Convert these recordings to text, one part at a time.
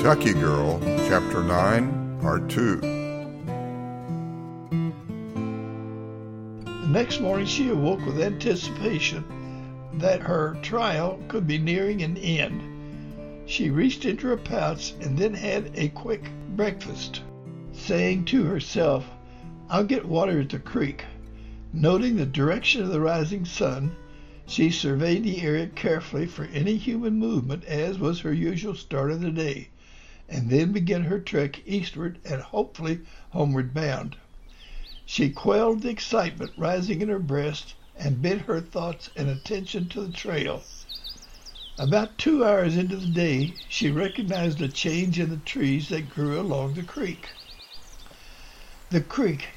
Kentucky Girl, Chapter 9, Part 2. The next morning she awoke with anticipation that her trial could be nearing an end. She reached into her pouch and then had a quick breakfast, saying to herself, I'll get water at the creek. Noting the direction of the rising sun, she surveyed the area carefully for any human movement, as was her usual start of the day and then begin her trek eastward and hopefully homeward bound. She quelled the excitement rising in her breast and bent her thoughts and attention to the trail. About two hours into the day, she recognized a change in the trees that grew along the creek. The creek.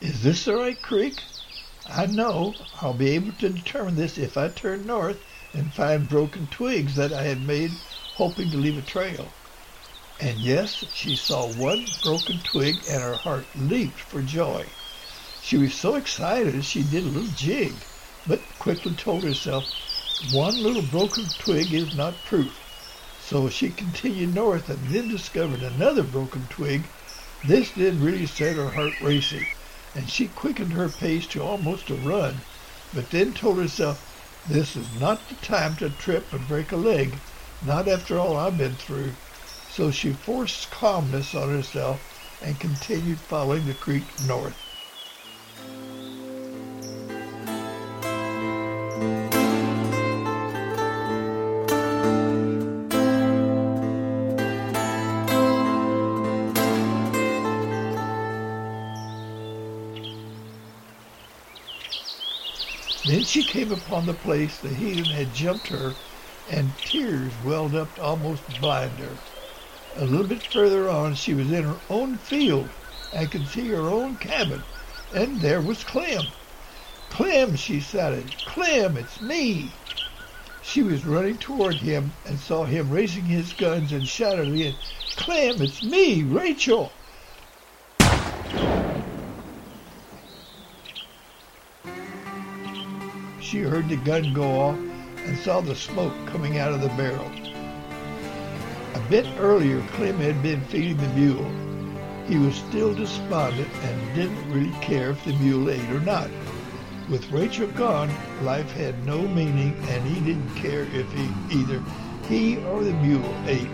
Is this the right creek? I know I'll be able to determine this if I turn north and find broken twigs that I had made hoping to leave a trail. And yes, she saw one broken twig and her heart leaped for joy. She was so excited she did a little jig, but quickly told herself one little broken twig is not proof. So she continued north and then discovered another broken twig. This did really set her heart racing, and she quickened her pace to almost a run, but then told herself, this is not the time to trip and break a leg, not after all I've been through. So she forced calmness on herself and continued following the creek north. Then she came upon the place the heathen had jumped her, and tears welled up to almost blind her. A little bit further on, she was in her own field and could see her own cabin, and there was Clem. Clem, she shouted, Clem, it's me. She was running toward him and saw him raising his guns and shouted again, Clem, it's me, Rachel. She heard the gun go off and saw the smoke coming out of the barrel bit earlier, Clem had been feeding the mule. He was still despondent and didn't really care if the mule ate or not. With Rachel gone, life had no meaning, and he didn't care if he, either he or the mule ate.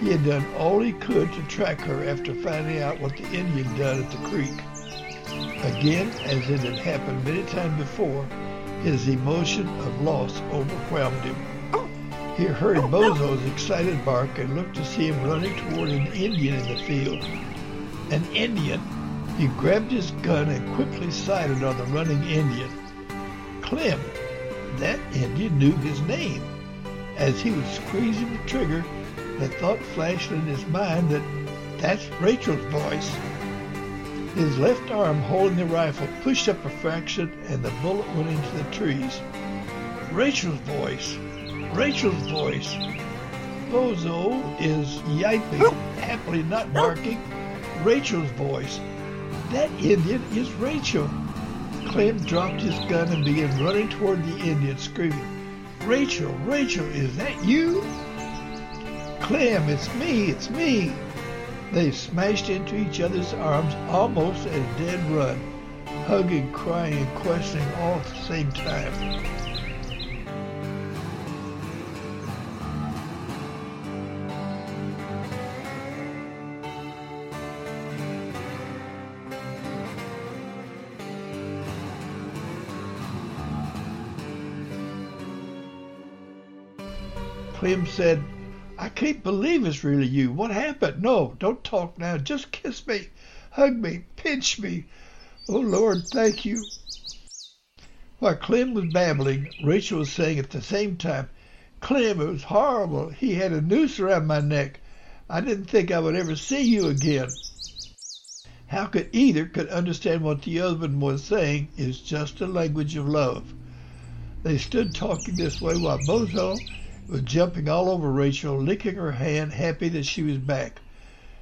He had done all he could to track her after finding out what the Indian done at the creek. Again, as it had happened many times before, his emotion of loss overwhelmed him. He heard Bozo's excited bark and looked to see him running toward an Indian in the field. An Indian? He grabbed his gun and quickly sighted on the running Indian. Clem. That Indian knew his name. As he was squeezing the trigger, the thought flashed in his mind that that's Rachel's voice. His left arm holding the rifle pushed up a fraction and the bullet went into the trees. Rachel's voice. Rachel's voice. Bozo is yiping, happily not barking. Rachel's voice. That Indian is Rachel. Clem dropped his gun and began running toward the Indian, screaming, Rachel, Rachel, is that you? Clem, it's me, it's me. They smashed into each other's arms almost at a dead run, hugging, crying, and questioning all at the same time. Clem said, I can't believe it's really you. What happened? No, don't talk now. Just kiss me, hug me, pinch me. Oh, Lord, thank you. While Clem was babbling, Rachel was saying at the same time, Clem, it was horrible. He had a noose around my neck. I didn't think I would ever see you again. How could either could understand what the other one was saying is just a language of love. They stood talking this way while Bozo was jumping all over Rachel, licking her hand, happy that she was back.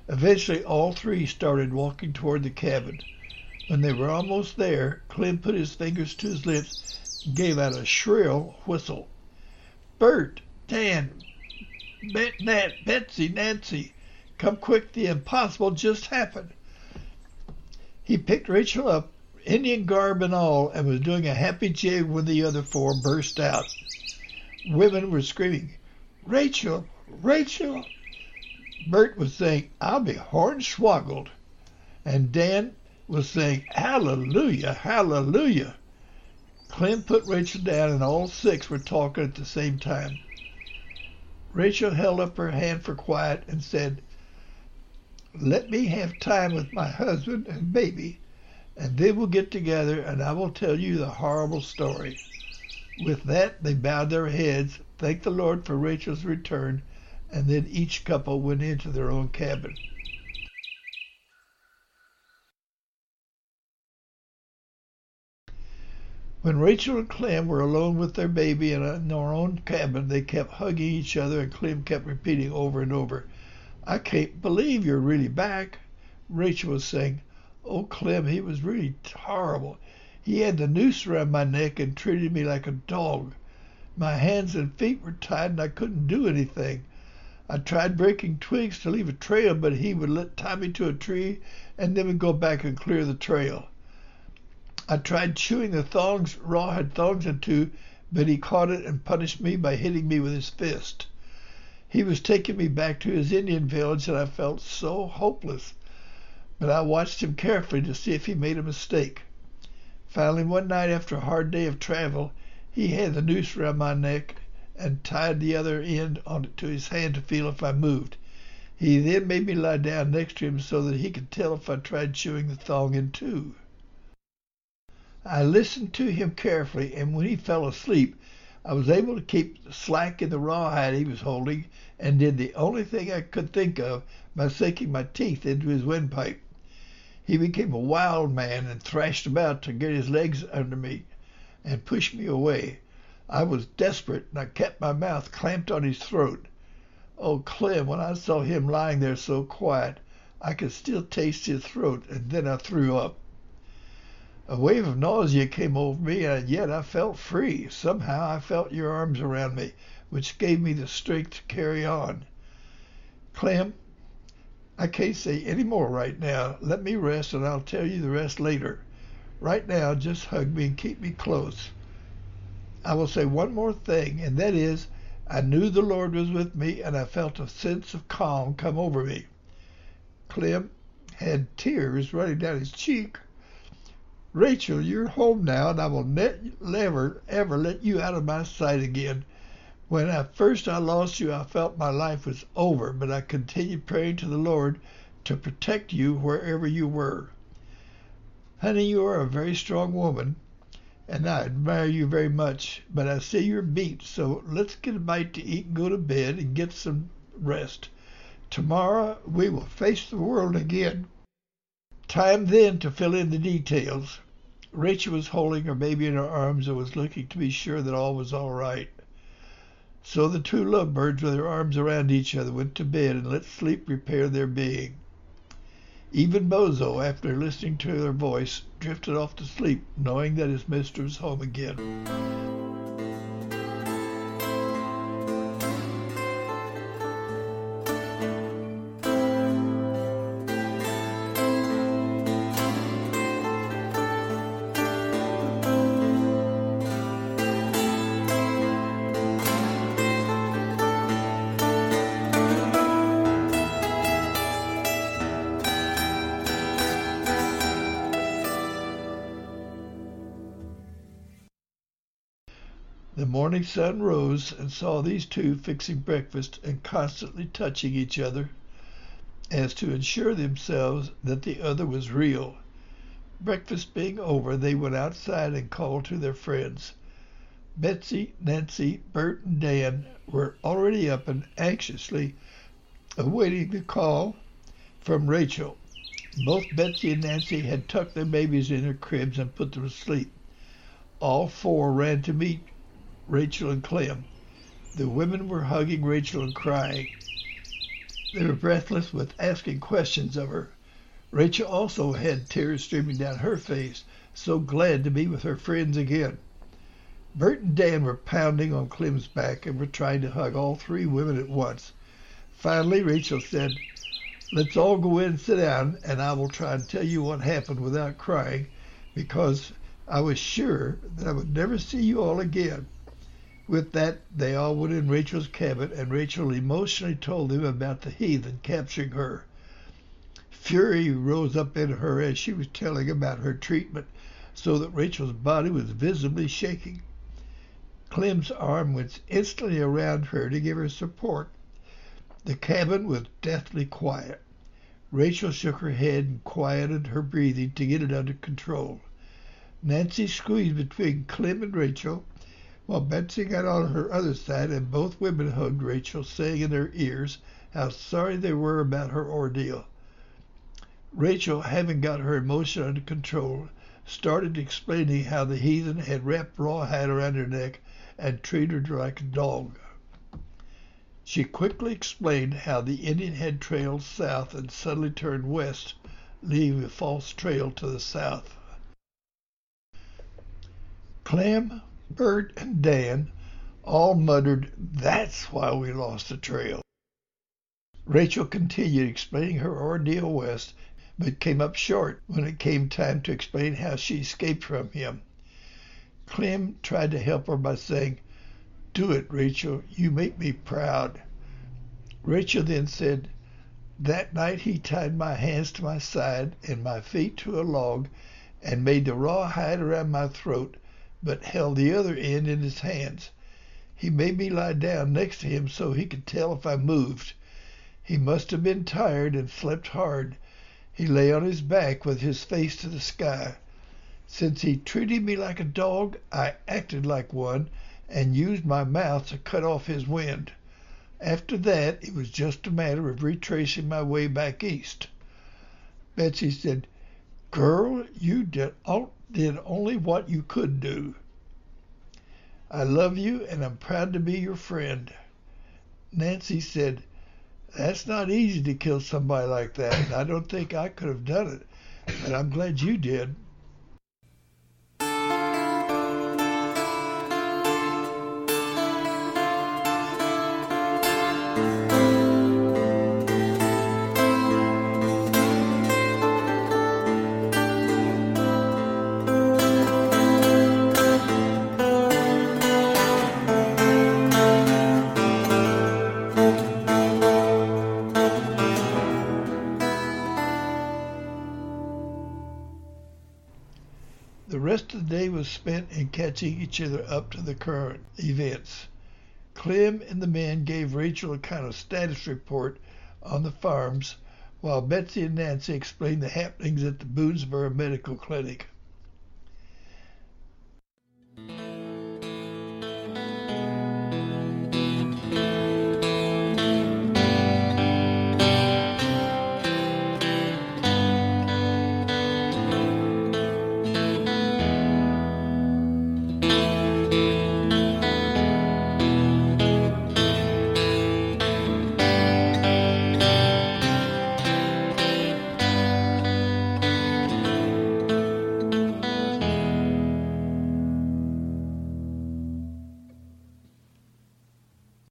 Eventually, all three started walking toward the cabin. When they were almost there, Clem put his fingers to his lips and gave out a shrill whistle. Bert, Dan, Bet, Nat, Betsy, Nancy, come quick, the impossible just happened. He picked Rachel up, Indian garb and all, and was doing a happy jig when the other four burst out. Women were screaming, Rachel, Rachel. Bert was saying, I'll be hornswoggled. And Dan was saying, Hallelujah, hallelujah. Clem put Rachel down, and all six were talking at the same time. Rachel held up her hand for quiet and said, Let me have time with my husband and baby, and then we'll get together and I will tell you the horrible story. With that, they bowed their heads, thanked the Lord for Rachel's return, and then each couple went into their own cabin. When Rachel and Clem were alone with their baby in, a, in their own cabin, they kept hugging each other, and Clem kept repeating over and over, I can't believe you're really back. Rachel was saying, Oh, Clem, he was really horrible. He had the noose around my neck and treated me like a dog. My hands and feet were tied and I couldn't do anything. I tried breaking twigs to leave a trail, but he would let tie me to a tree and then would go back and clear the trail. I tried chewing the thongs raw Rawhide thongs into, but he caught it and punished me by hitting me with his fist. He was taking me back to his Indian village, and I felt so hopeless. But I watched him carefully to see if he made a mistake. Finally, one night after a hard day of travel, he had the noose around my neck and tied the other end onto his hand to feel if I moved. He then made me lie down next to him so that he could tell if I tried chewing the thong in two. I listened to him carefully, and when he fell asleep, I was able to keep slack in the rawhide he was holding and did the only thing I could think of by sinking my teeth into his windpipe. He became a wild man and thrashed about to get his legs under me and push me away. I was desperate, and I kept my mouth clamped on his throat. Oh, Clem, when I saw him lying there so quiet, I could still taste his throat, and then I threw up. A wave of nausea came over me, and yet I felt free. Somehow I felt your arms around me, which gave me the strength to carry on. Clem, I can't say any more right now. Let me rest, and I'll tell you the rest later. Right now, just hug me and keep me close. I will say one more thing, and that is, I knew the Lord was with me, and I felt a sense of calm come over me. Clem had tears running down his cheek. Rachel, you're home now, and I will never, ever let you out of my sight again. When at first I lost you, I felt my life was over, but I continued praying to the Lord to protect you wherever you were. Honey, you are a very strong woman, and I admire you very much, but I see you're beat, so let's get a bite to eat and go to bed and get some rest. Tomorrow we will face the world again. Time then to fill in the details. Rachel was holding her baby in her arms and was looking to be sure that all was all right. So the two lovebirds, with their arms around each other, went to bed and let sleep repair their being. Even Bozo, after listening to their voice, drifted off to sleep, knowing that his mistress was home again. Morning sun rose and saw these two fixing breakfast and constantly touching each other as to assure themselves that the other was real. Breakfast being over, they went outside and called to their friends. Betsy, Nancy, Bert, and Dan were already up and anxiously awaiting the call from Rachel. Both Betsy and Nancy had tucked their babies in their cribs and put them to sleep. All four ran to meet Rachel and Clem. The women were hugging Rachel and crying. They were breathless with asking questions of her. Rachel also had tears streaming down her face, so glad to be with her friends again. Bert and Dan were pounding on Clem's back and were trying to hug all three women at once. Finally, Rachel said, Let's all go in and sit down, and I will try and tell you what happened without crying, because I was sure that I would never see you all again. With that, they all went in Rachel's cabin, and Rachel emotionally told them about the heathen capturing her. Fury rose up in her as she was telling about her treatment, so that Rachel's body was visibly shaking. Clem's arm went instantly around her to give her support. The cabin was deathly quiet. Rachel shook her head and quieted her breathing to get it under control. Nancy squeezed between Clem and Rachel, while Betsy got on her other side, and both women hugged Rachel, saying in their ears how sorry they were about her ordeal. Rachel, having got her emotion under control, started explaining how the heathen had wrapped rawhide around her neck and treated her like a dog. She quickly explained how the Indian had trailed south and suddenly turned west, leaving a false trail to the south. Clem, Bert, and Dan all muttered, That's why we lost the trail. Rachel continued explaining her ordeal west, but came up short when it came time to explain how she escaped from him. Clem tried to help her by saying, Do it, Rachel. You make me proud. Rachel then said, That night he tied my hands to my side and my feet to a log and made the rawhide around my throat, but held the other end in his hands. He made me lie down next to him so he could tell if I moved. He must have been tired and slept hard. He lay on his back with his face to the sky. Since he treated me like a dog, I acted like one and used my mouth to cut off his wind. After that, it was just a matter of retracing my way back east. Betsy said, Girl, you did, did only what you could do. I love you and I'm proud to be your friend. Nancy said, That's not easy to kill somebody like that, and I don't think I could have done it, but I'm glad you did. The rest of the day was spent in catching each other up to the current events. Clem and the men gave Rachel a kind of status report on the farms, while Betsy and Nancy explained the happenings at the Boonesboro Medical Clinic.